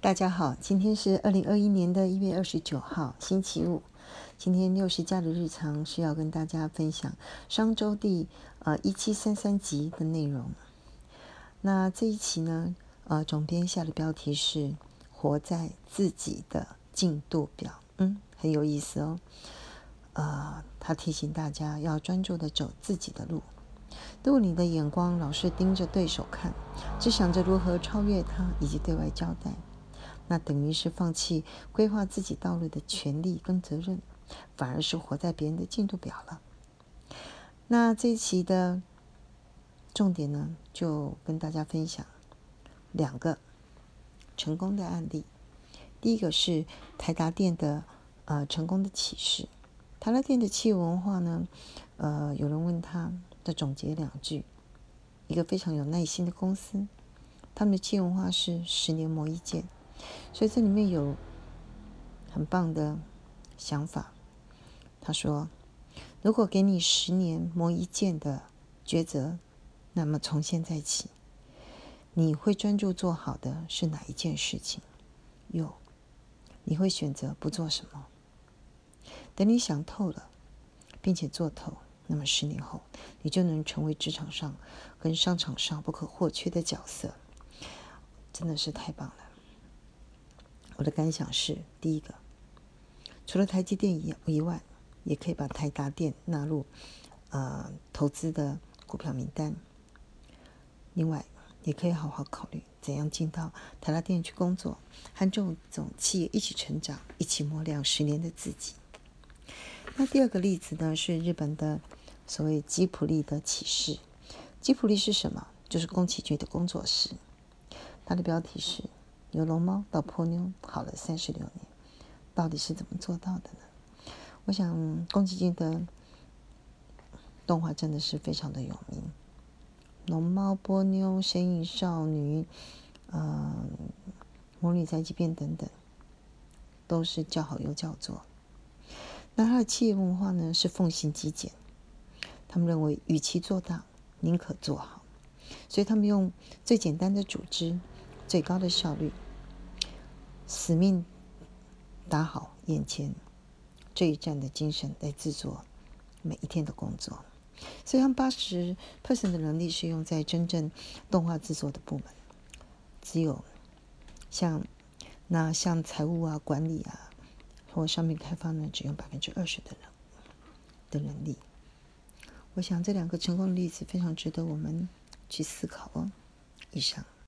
大家好，今天是二零二一年的一月二十九号，星期五。今天六十加的日常是要跟大家分享商周第呃一七三三集的内容。那这一期呢，呃，总编下的标题是“活在自己的进度表”，嗯，很有意思哦。呃，他提醒大家要专注的走自己的路。如果你的眼光老是盯着对手看，只想着如何超越他以及对外交代。那等于是放弃规划自己道路的权利跟责任，反而是活在别人的进度表了。那这一期的重点呢，就跟大家分享两个成功的案例。第一个是台达电的呃成功的启示。台达电的企业文化呢，呃，有人问他的总结两句：一个非常有耐心的公司，他们的企业文化是十年磨一剑。所以这里面有很棒的想法。他说：“如果给你十年磨一剑的抉择，那么从现在起，你会专注做好的是哪一件事情？又你会选择不做什么？等你想透了，并且做透，那么十年后，你就能成为职场上跟商场上不可或缺的角色。真的是太棒了！”我的感想是：第一个，除了台积电以以外，也可以把台达电纳入呃投资的股票名单。另外，也可以好好考虑怎样进到台达电去工作，和这种企业一起成长，一起磨亮十年的自己。那第二个例子呢，是日本的所谓吉普力的启示。吉普力是什么？就是宫崎骏的工作室。它的标题是。由龙猫到波妞，好了三十六年，到底是怎么做到的呢？我想宫崎骏的动画真的是非常的有名，龙猫、波妞、神隐少女、呃，魔女宅急便等等，都是叫好又叫座。那他的企业文化呢，是奉行极简，他们认为与其做大，宁可做好，所以他们用最简单的组织。最高的效率，使命打好眼前这一战的精神来制作每一天的工作。所以，八十 percent 的能力是用在真正动画制作的部门，只有像那像财务啊、管理啊或商品开发呢，只用百分之二十的能的能力。我想这两个成功的例子非常值得我们去思考哦。以上。